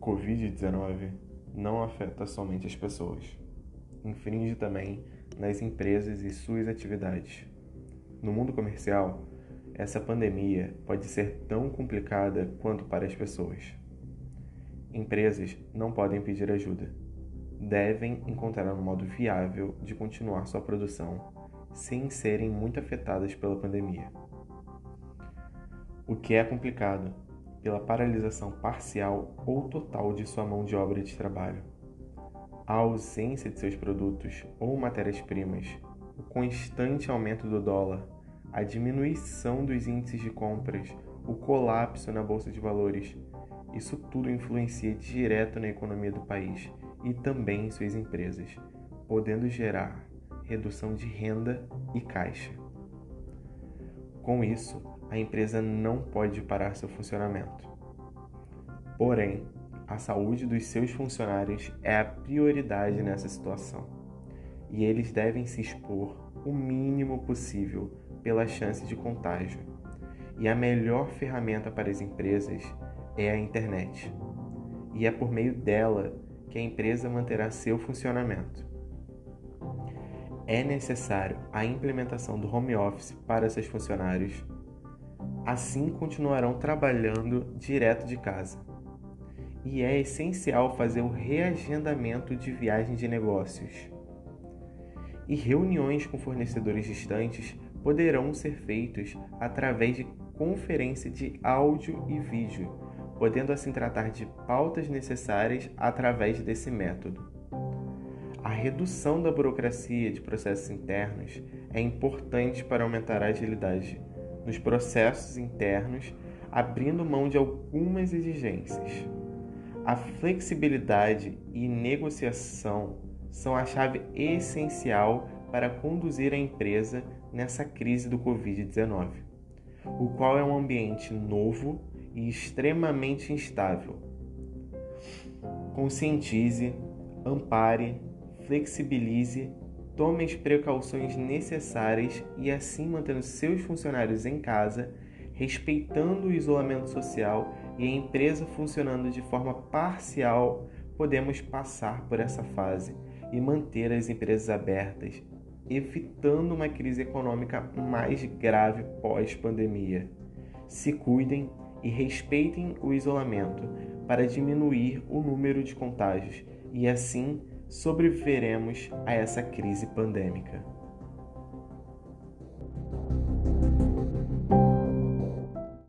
Covid-19 não afeta somente as pessoas, infringe também nas empresas e suas atividades. No mundo comercial, essa pandemia pode ser tão complicada quanto para as pessoas. Empresas não podem pedir ajuda. Devem encontrar um modo viável de continuar sua produção sem serem muito afetadas pela pandemia. O que é complicado pela paralisação parcial ou total de sua mão de obra de trabalho, a ausência de seus produtos ou matérias-primas, o constante aumento do dólar, a diminuição dos índices de compras, o colapso na bolsa de valores. Isso tudo influencia direto na economia do país e também em suas empresas, podendo gerar redução de renda e caixa. Com isso, a empresa não pode parar seu funcionamento. Porém, a saúde dos seus funcionários é a prioridade nessa situação e eles devem se expor o mínimo possível pela chance de contágio. E a melhor ferramenta para as empresas é a internet. E é por meio dela que a empresa manterá seu funcionamento. É necessário a implementação do home office para seus funcionários assim continuarão trabalhando direto de casa. E é essencial fazer o reagendamento de viagens de negócios. E reuniões com fornecedores distantes poderão ser feitos através de conferência de áudio e vídeo, podendo assim tratar de pautas necessárias através desse método. A redução da burocracia de processos internos é importante para aumentar a agilidade nos processos internos, abrindo mão de algumas exigências. A flexibilidade e negociação são a chave essencial para conduzir a empresa nessa crise do Covid-19, o qual é um ambiente novo e extremamente instável. Conscientize, ampare, flexibilize tome as precauções necessárias e assim mantendo seus funcionários em casa, respeitando o isolamento social e a empresa funcionando de forma parcial, podemos passar por essa fase e manter as empresas abertas, evitando uma crise econômica mais grave pós-pandemia. Se cuidem e respeitem o isolamento para diminuir o número de contágios e assim sobreviveremos a essa crise pandêmica.